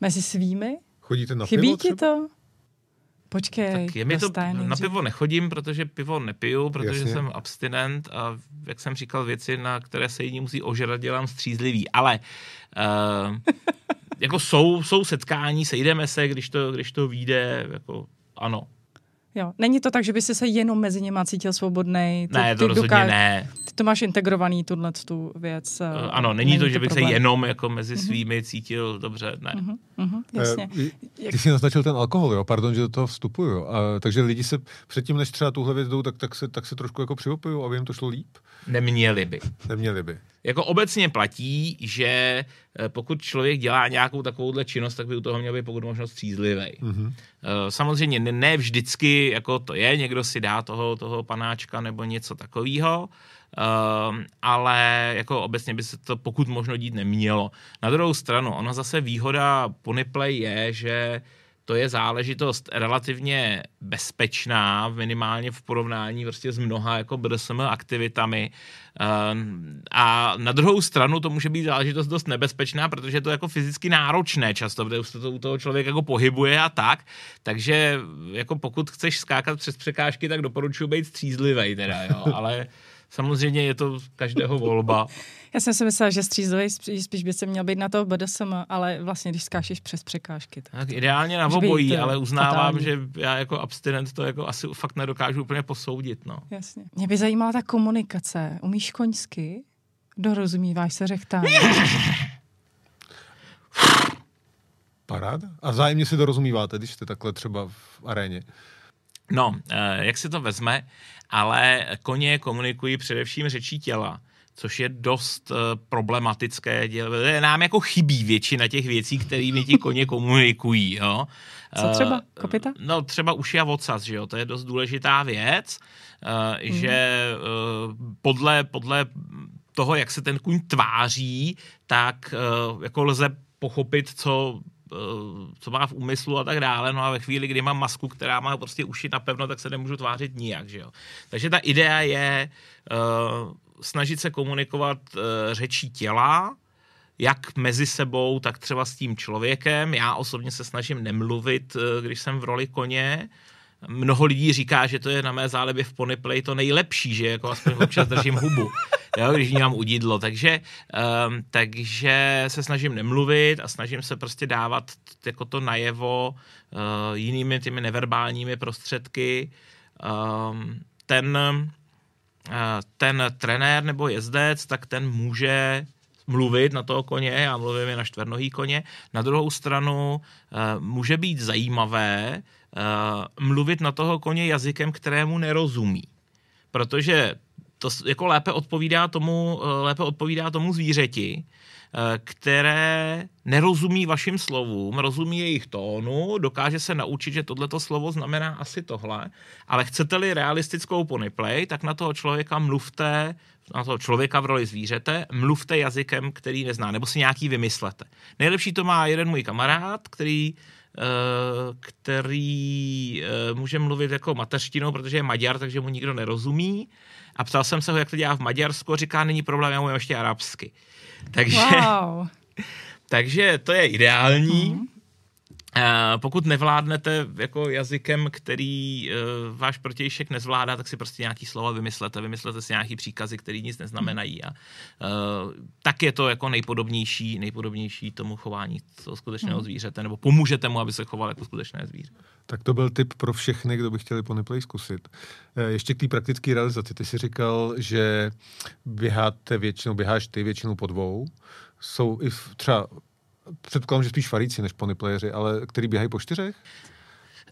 A: mezi svými?
B: Chodíte na
A: Chybí
B: pivo
A: ti
B: třeba?
A: to? Počkej,
C: Tak je mi to, na pivo nechodím, protože pivo nepiju, protože
B: Jasně.
C: jsem abstinent a jak jsem říkal, věci, na které se jiní musí ožrat, dělám střízlivý. Ale uh, [laughs] jako jsou, jsou setkání, sejdeme se, když to, když to vyjde, jako ano.
A: Jo. Není to tak, že by si se jenom mezi nima cítil svobodný.
C: ne, to rozhodně ne.
A: Ty to máš integrovaný, tuhle tu věc.
C: Uh, ano, není, to, že bych
A: problém.
C: se jenom jako mezi svými cítil dobře, ne.
A: Mhm, mhm, jasně.
B: Eh, Ty jsi naznačil ten alkohol, jo? Pardon, že do toho vstupuju. A, takže lidi se předtím, než třeba tuhle věc jdou, tak, tak, se, tak se trošku jako přivopují, aby jim to šlo líp?
C: Neměli by.
B: Neměli by.
C: Jako obecně platí, že eh, pokud člověk dělá nějakou takovouhle činnost, tak by u toho měl být pokud možno střízlivý.
B: Mhm.
C: Samozřejmě ne, ne vždycky jako to je, někdo si dá toho, toho panáčka nebo něco takového, ale jako obecně by se to pokud možno dít nemělo. Na druhou stranu, ono zase výhoda ponyplay je, že to je záležitost relativně bezpečná, minimálně v porovnání prostě s mnoha jako BDSM aktivitami. Ehm, A na druhou stranu to může být záležitost dost nebezpečná, protože je to jako fyzicky náročné často, protože se to u toho člověk jako pohybuje a tak. Takže jako pokud chceš skákat přes překážky, tak doporučuji být střízlivý teda, jo. Ale samozřejmě je to každého volba. [laughs]
A: Já jsem si myslela, že střízlivý spíš, spíš by se měl být na to BDSM, ale vlastně, když skášeš přes překážky. Tak...
C: Tak ideálně na obojí, ale uznávám,
A: fatální.
C: že já jako abstinent to jako asi fakt nedokážu úplně posoudit, no.
A: Jasně. Mě by zajímala ta komunikace. Umíš koňsky? Dorozumíváš se řechtání? [laughs]
B: Paráda. A vzájemně si to rozumíváte, když jste takhle třeba v aréně.
C: No, eh, jak si to vezme, ale koně komunikují především řečí těla, což je dost eh, problematické. Děl- Nám jako chybí většina těch věcí, kterými ti koně komunikují. Jo?
A: Co třeba?
C: Eh,
A: Kopyta?
C: No třeba uši a ocas, že jo? to je dost důležitá věc, eh,
A: Mhm.
C: že eh, podle, podle toho, jak se ten kuň tváří, tak eh, jako lze pochopit, co eh, co má v úmyslu a tak dále. No a ve chvíli, kdy mám masku, která má prostě uši napevno, tak se nemůžu tvářit nijak, že jo. Takže ta idea je uh, snažit se komunikovat uh, řečí těla, jak mezi sebou, tak třeba s tím člověkem. Já osobně se snažím nemluvit, eh, když jsem v roli koně. Mnoho lidí říká, že to je na mé zálibě v ponyplay to nejlepší, že jako aspoň občas držím hubu, jo, když mám udidlo. Takže, um, takže se snažím nemluvit a snažím se prostě dávat jako to najevo uh, jinými těmi neverbálními prostředky. Um, ten, ten trenér nebo jezdec, tak ten může mluvit na toho koně, já mluvím i na čtvernohý koně. Na druhou stranu uh, může být zajímavé uh, mluvit na toho koně jazykem, kterému nerozumí. Protože to jako lépe odpovídá tomu, lépe odpovídá tomu zvířeti, které nerozumí vašim slovům, rozumí jejich tónu, dokáže se naučit, že tohleto slovo znamená asi tohle, ale chcete-li realistickou ponyplay, tak na toho člověka mluvte na toho člověka v roli zvířete, mluvte jazykem, který nezná, nebo si nějaký vymyslete. Nejlepší to má jeden můj kamarád, který eh, který eh, může mluvit jako mateřštinou, protože je Maďar, takže mu nikdo nerozumí. A ptal jsem se ho, jak to dělá v Maďarsku, říká, není problém, já mluvím ještě arabsky. Takže,
A: wow. [laughs]
C: takže to je ideální. Mm. Pokud nevládnete jako jazykem, který uh, váš protějšek nezvládá, tak si prostě nějaký slova vymyslete, vymyslete si nějaký příkazy, který nic neznamenají a uh, tak je to jako nejpodobnější, nejpodobnější tomu chování toho skutečného hmm. zvířete, nebo pomůžete mu, aby se choval jako skutečné zvíře.
B: Tak to byl tip pro všechny, kdo by chtěli Ponyplay zkusit. Ještě k té praktické realizaci. Ty jsi říkal, že běháte většinou, běháš ty většinou po dvou. Jsou i v, třeba předpokládám, že spíš faríci než ponyplayeři, ale který běhají po čtyřech?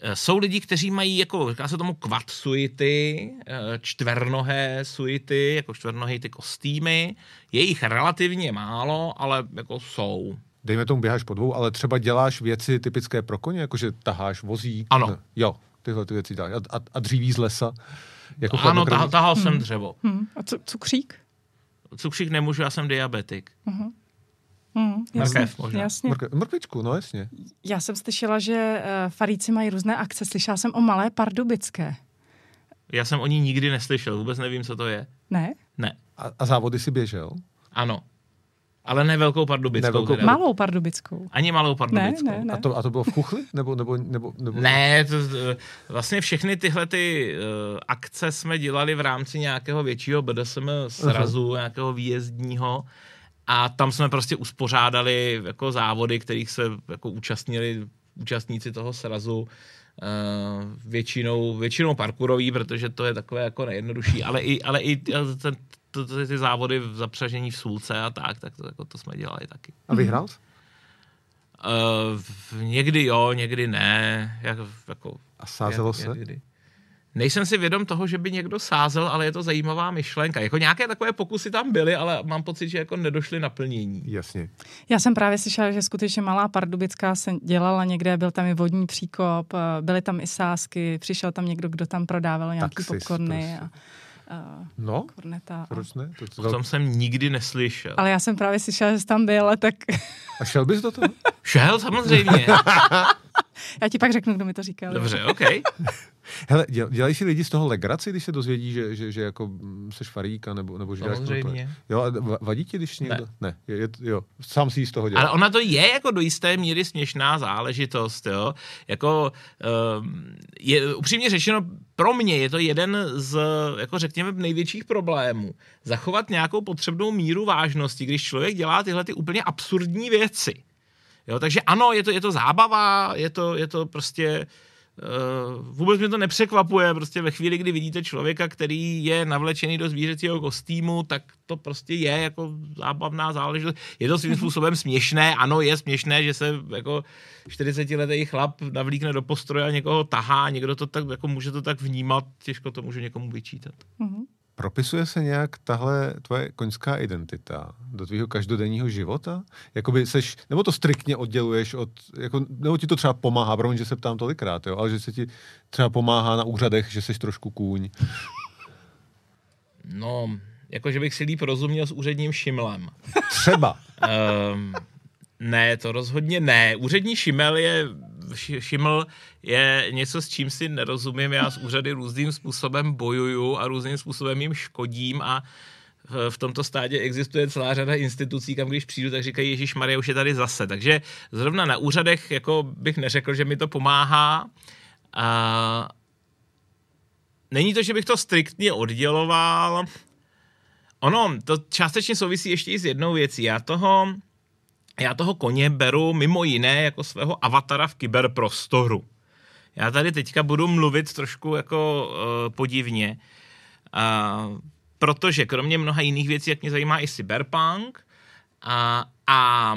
C: Eh, jsou lidi, kteří mají, jako říká se tomu quad suity, eh, čtvernohé suity, jako čtvernohé ty kostýmy. Je jich relativně málo, ale jako jsou.
B: Dejme tomu, běháš po dvou, ale třeba děláš věci typické pro koně, jakože taháš vozík.
C: Ano. Ne,
B: jo, tyhle ty věci děláš. A, a, a dříví z lesa.
C: Jako ano, tahal, tahal hmm. jsem dřevo.
A: Hmm. A co, cukřík?
C: Cukřík nemůžu, já jsem diabetik. Uh-huh.
A: Hmm, jasně, Mrkev možná. Jasně.
B: Mrkev, mrkvičku, no jasně.
A: Já jsem slyšela, že uh, faríci mají různé akce. Slyšela jsem o malé pardubické.
C: Já jsem o ní nikdy neslyšel, vůbec nevím, co to je.
A: Ne?
C: Ne.
B: A, a závody si běžel?
C: Ano. Ale ne velkou pardubickou. Ne velkou,
A: malou pardubickou.
C: Ani malou pardubickou.
A: Ne, ne, ne.
B: A, to, a to bylo v Kuchli? [laughs] Nebo, nebo, nebo, nebo...
C: Ne, to, vlastně všechny tyhle ty uh, akce jsme dělali v rámci nějakého většího BDSM srazu, uh-huh. nějakého výjezdního. A tam jsme prostě uspořádali jako závody, kterých se jako účastnili účastníci toho srazu. Uh, většinou, většinou parkourový, protože to je takové jako nejjednodušší, ale i, ale i ten, to, to, ty závody v zapřažení v sůlce a tak, tak to, jako to jsme dělali taky.
B: A vyhrál jsi?
C: Uh, někdy jo, někdy ne. Jak, jako,
B: a sázelo jak, se? Někdy.
C: Nejsem si vědom toho, že by někdo sázel, ale je to zajímavá myšlenka. Jako nějaké takové pokusy tam byly, ale mám pocit, že jako nedošly naplnění.
B: Jasně.
A: Já jsem právě slyšela, že skutečně malá pardubická se dělala někde, byl tam i vodní příkop, eh, byly tam i sásky, přišel tam někdo, kdo tam prodával nějaký popcorny. A,
B: a no,
A: korneta.
B: Proč ne?
C: To, to, to jsem nikdy neslyšel.
A: Ale já jsem právě slyšela, že jsi tam byl, tak...
B: A šel bys do toho?
C: Šel, samozřejmě. [laughs]
A: já ti pak řeknu, kdo mi to říkal.
C: Dobře, OK.
B: Hele, dělají si lidi z toho legraci, když se dozvědí, že, že, že jako seš faríka, nebo, nebo že
C: Samozřejmě.
B: Jo, a vadí ti, když někdo... Ne. ne je, jo, sám si z toho dělá.
C: Ale ona to je jako do jisté míry směšná záležitost, jo. Jako, um, je, upřímně řečeno, pro mě je to jeden z, jako řekněme, největších problémů. Zachovat nějakou potřebnou míru vážnosti, když člověk dělá tyhle ty úplně absurdní věci. Jo, takže ano, je to, je to zábava, je to, je to prostě Uh, vůbec mě to nepřekvapuje, prostě ve chvíli, kdy vidíte člověka, který je navlečený do zvířecího kostýmu, tak to prostě je jako zábavná záležitost. Je to svým [laughs] způsobem směšné, ano, je směšné, že se jako 40-letý chlap navlíkne do postroje a někoho tahá, někdo to tak, jako může to tak vnímat, těžko to může někomu vyčítat. Uh-huh.
B: Propisuje se nějak tahle tvoje koňská identita do tvého každodenního života? Jakoby seš, nebo to striktně odděluješ od, jako, nebo ti to třeba pomáhá, protože se ptám tolikrát, jo, ale že se ti třeba pomáhá na úřadech, že jsi trošku kůň. [laughs]
C: No, jako že bych si líp rozuměl s úředním šimlem.
B: Třeba.
C: um, [laughs] ne, to rozhodně ne. Úřední šimel je všiml, je něco, s čím si nerozumím. Já s úřady různým způsobem bojuju a různým způsobem jim škodím a v tomto stádě existuje celá řada institucí, kam když přijdu, tak říkají, Ježíš Maria už je tady zase. Takže zrovna na úřadech jako bych neřekl, že mi to pomáhá. A není to, že bych to striktně odděloval. Ono, to částečně souvisí ještě i s jednou věcí. Já toho já toho koně beru mimo jiné jako svého avatara v kyberprostoru. Já tady teďka budu mluvit trošku jako uh, podivně, uh, protože kromě mnoha jiných věcí, jak mě zajímá i cyberpunk a, a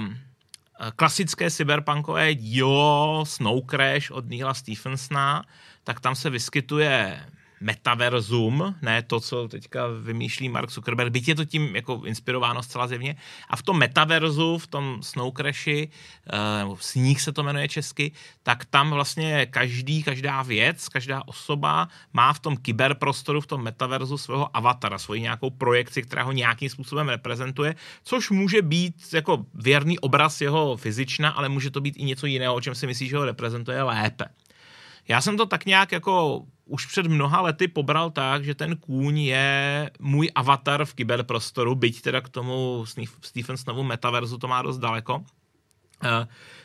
C: klasické cyberpunkové dílo Snow Crash od Neila Stephensona, tak tam se vyskytuje metaverzum, ne to, co teďka vymýšlí Mark Zuckerberg, byť je to tím jako inspirováno zcela zjevně. A v tom metaverzu, v tom Snow Crashi, eh, nebo sníh se to jmenuje česky, tak tam vlastně každý, každá věc, každá osoba má v tom kyberprostoru, v tom metaverzu svého avatara, svoji nějakou projekci, která ho nějakým způsobem reprezentuje, což může být jako věrný obraz jeho fyzična, ale může to být i něco jiného, o čem si myslí, že ho reprezentuje lépe. Já jsem to tak nějak jako už před mnoha lety pobral tak, že ten kůň je můj avatar v kyberprostoru, byť teda k tomu Stephensonovu metaverzu to má dost daleko. Uh,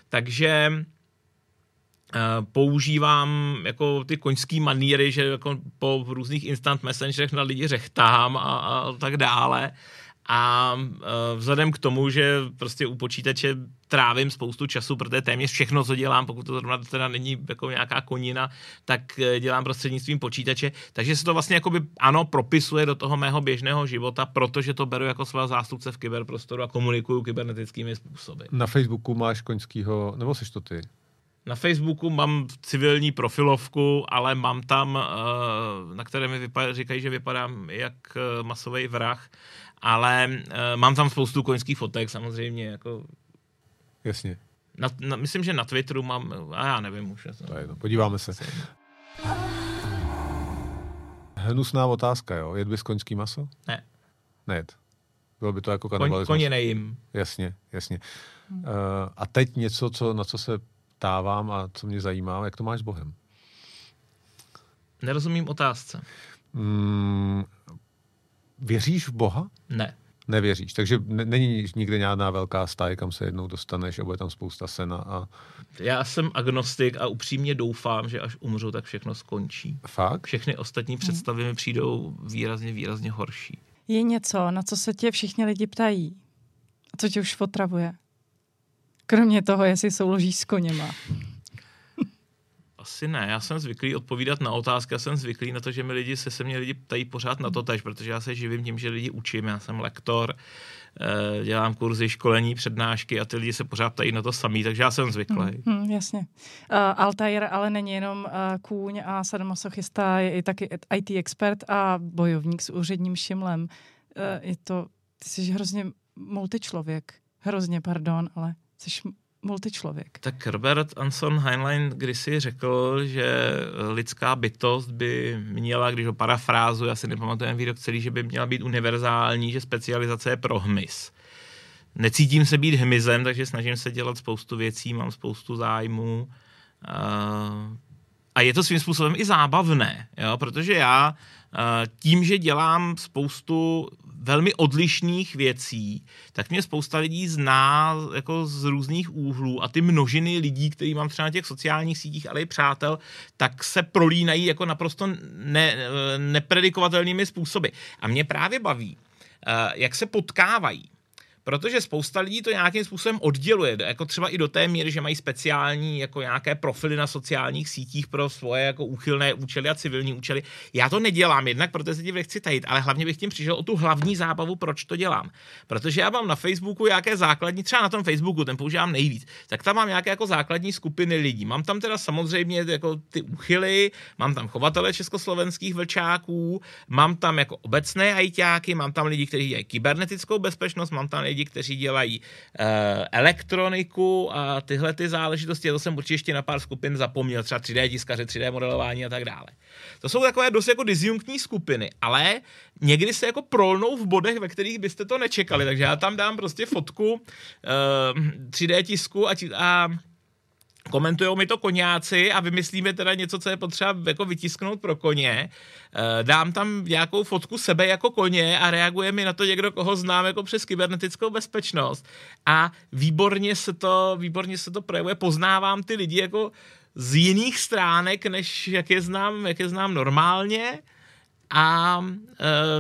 C: takže uh, používám jako ty koňský maníry, že jako po různých instant messengerech na lidi řechtám a, a tak dále. A uh, vzhledem k tomu, že prostě u počítače trávím spoustu času, protože téměř všechno, co dělám, pokud to zrovna teda není jako nějaká konina, tak e, dělám prostřednictvím počítače. Takže se to vlastně jakoby, ano, propisuje do toho mého běžného života, protože to beru jako svého zástupce v kyberprostoru a komunikuju kybernetickými způsoby.
B: Na Facebooku máš koňskýho, nebo jsi to ty?
C: Na Facebooku mám civilní profilovku, ale mám tam, e, na které mi vypadá, říkají, že vypadám jak e, masový vrah ale uh, mám tam spoustu koňských fotek samozřejmě, jako...
B: Jasně.
C: Na, na, myslím, že na Twitteru mám, a já nevím už.
B: To je jedno, podíváme se. Hnusná otázka, jo? Jet bys koňský maso?
C: Ne.
B: Nejet. Bylo by to jako kanibalismus.
C: Koně nejím.
B: Jasně, jasně. Uh, a teď něco, co, na co se ptávám a co mě zajímá, jak to máš s Bohem?
C: Nerozumím otázce.
B: Mm, Věříš v Boha?
C: Ne.
B: Nevěříš, takže není nikde žádná velká stáje, kam se jednou dostaneš a bude tam spousta sena. A...
C: Já jsem agnostik a upřímně doufám, že až umřu, tak všechno skončí.
B: Fakt?
C: Všechny ostatní představy mi přijdou výrazně, výrazně horší.
A: Je něco, na co se tě všichni lidi ptají a co tě už otravuje? Kromě toho, jestli souloží s koněma.
C: Asi ne, já jsem zvyklý odpovídat na otázky, já jsem zvyklý na to, že mi lidi se se mě lidi ptají pořád na to tež, protože já se živím tím, že lidi učím, já jsem lektor, eh, dělám kurzy, školení, přednášky a ty lidi se pořád ptají na to samý, takže já jsem zvyklý. Hmm,
A: hmm, jasně. Uh, Altair ale není jenom uh, kůň a sadomasochista, je i taky IT expert a bojovník s úředním šimlem. Uh, je to, ty jsi hrozně multičlověk. Hrozně, pardon, ale jsi multičlověk.
C: Tak Robert Anson Heinlein kdysi řekl, že lidská bytost by měla, když ho parafrázu, já si nepamatuju výrok celý, že by měla být univerzální, že specializace je pro hmyz. Necítím se být hmyzem, takže snažím se dělat spoustu věcí, mám spoustu zájmů. A je to svým způsobem i zábavné, jo? protože já tím, že dělám spoustu velmi odlišných věcí, tak mě spousta lidí zná jako z různých úhlů a ty množiny lidí, který mám třeba na těch sociálních sítích, ale i přátel, tak se prolínají jako naprosto ne, nepredikovatelnými způsoby. A mě právě baví, eh, jak se potkávají protože spousta lidí to nějakým způsobem odděluje, jako třeba i do té míry, že mají speciální jako nějaké profily na sociálních sítích pro svoje jako úchylné účely a civilní účely. Já to nedělám jednak, protože se tím nechci tajit, ale hlavně bych tím přišel o tu hlavní zábavu, proč to dělám. Protože já mám na Facebooku nějaké základní, třeba na tom Facebooku, ten používám nejvíc, tak tam mám nějaké jako základní skupiny lidí. Mám tam teda samozřejmě jako ty úchyly, mám tam chovatele československých vlčáků, mám tam jako obecné ajťáky, mám tam lidi, kteří dělají kybernetickou bezpečnost, mám tam lidi, lidi, kteří dělají uh, elektroniku a tyhle ty záležitosti. To jsem určitě ještě na pár skupin zapomněl, třeba 3D tiskaře, 3D modelování a tak dále. To jsou takové dost jako disjunktní skupiny, ale někdy se jako prolnou v bodech, ve kterých byste to nečekali. Takže já tam dám prostě fotku uh, eh, 3D tisku a, a komentují mi to koněci a vymyslíme teda něco, co je potřeba jako vytisknout pro koně. Eh, dám tam nějakou fotku sebe jako koně a reaguje mi na to někdo, koho znám jako přes kybernetickou bezpečnost. A výborně se to, výborně se to projevuje. Poznávám ty lidi jako z jiných stránek, než jak je znám, jak je znám normálně. A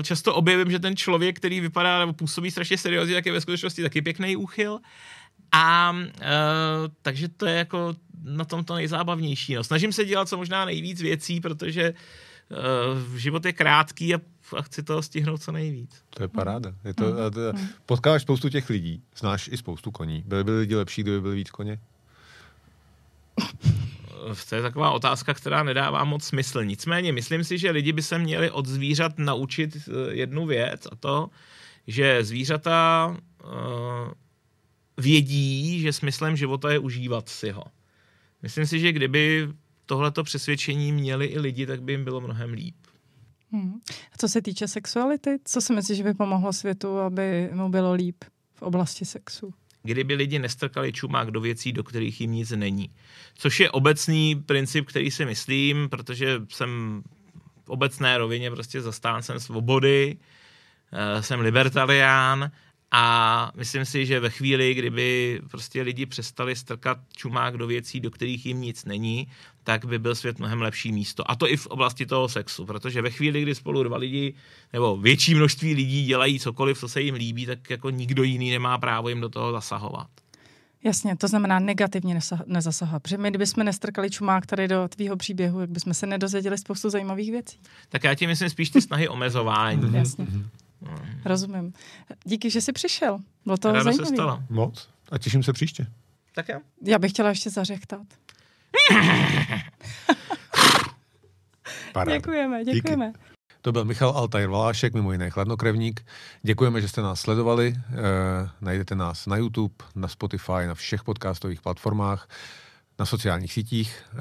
C: e, často objevím, že ten člověk, který vypadá nebo působí strašně seriózně, tak je ve skutečnosti taky pěkný úchyl. A uh, takže to je jako na tom to nejzábavnější. No. Snažím se dělat co možná nejvíc věcí, protože uh, život je krátký a, a chci toho stihnout co nejvíc.
B: To je paráda. Je to, hmm. to, potkáváš spoustu těch lidí, znáš i spoustu koní. Byly by lidi lepší, kdyby byli víc koně?
C: to je taková otázka, která nedává moc smysl. Nicméně myslím si, že lidi by se měli od zvířat naučit eh, jednu věc a to, že zvířata uh, vědí, že smyslem života je užívat si ho. Myslím si, že kdyby tohleto přesvědčení měli i lidi, tak by jim bylo mnohem líp.
A: Hmm. A co se týče sexuality, co si myslíš, že by pomohlo světu, aby mu bylo líp v oblasti sexu?
C: Kdyby lidi nestrkali čumák do věcí, do kterých jim nic není. Což je obecný princip, který si myslím, protože jsem v obecné rovině prostě zastáncem svobody, eh, jsem libertarián a myslím si, že ve chvíli, kdyby prostě lidi přestali strkat čumák do věcí, do kterých jim nic není, tak by byl svět mnohem lepší místo. A to i v oblasti toho sexu, protože ve chvíli, kdy spolu dva lidi nebo větší množství lidí dělají cokoliv, co se jim líbí, tak jako nikdo jiný nemá právo jim do toho zasahovat.
A: Jasně, to znamená negativně nezasahovat. Protože my, kdybychom nestrkali čumák tady do tvýho příběhu, jak bychom se nedozvěděli spoustu zajímavých věcí.
C: Tak já ti myslím spíš ty snahy omezování.
A: Jasně. Mhm. Rozumím. Díky, že jsi přišel. Bylo to
C: Ráda
A: zajímavé.
C: se stalo.
B: Moc. A těším se příště.
C: Tak jo.
A: Já bych chtěla ještě zařechtat. Děkujeme, děkujeme.
B: Díky. To byl Michal Altair Valášek, mimo jiné chladnokrevník. Děkujeme, že jste nás sledovali. E, najdete nás na YouTube, na Spotify, na všech podcastových platformách, na sociálních sítích. E,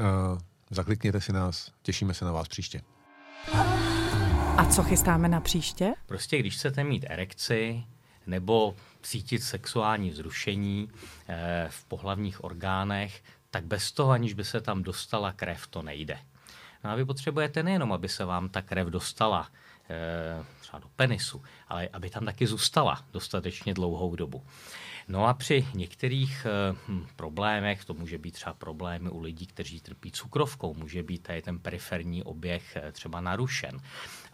B: zaklikněte si nás, těšíme se na vás příště.
A: A co chystáme na příště?
D: Prostě když chcete mít erekci nebo cítit sexuální vzrušení e, v pohlavních orgánech, tak bez toho, aniž by se tam dostala krev, to nejde. No a vy potřebujete nejenom, aby se vám ta krev dostala e, třeba do penisu, ale aby tam taky zůstala dostatečně dlouhou dobu. No a při některých e, problémech, to může být třeba problémy u lidí, kteří trpí cukrovkou, může být tady ten periferní oběh třeba narušen.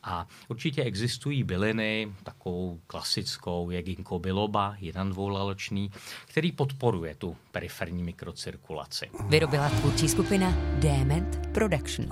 D: A určitě existují byliny, takovou klasickou je ginkgo biloba, jeden dvoulaločný, který podporuje tu periferní mikrocirkulaci.
E: Vyrobila tvůrčí skupina Dement Production.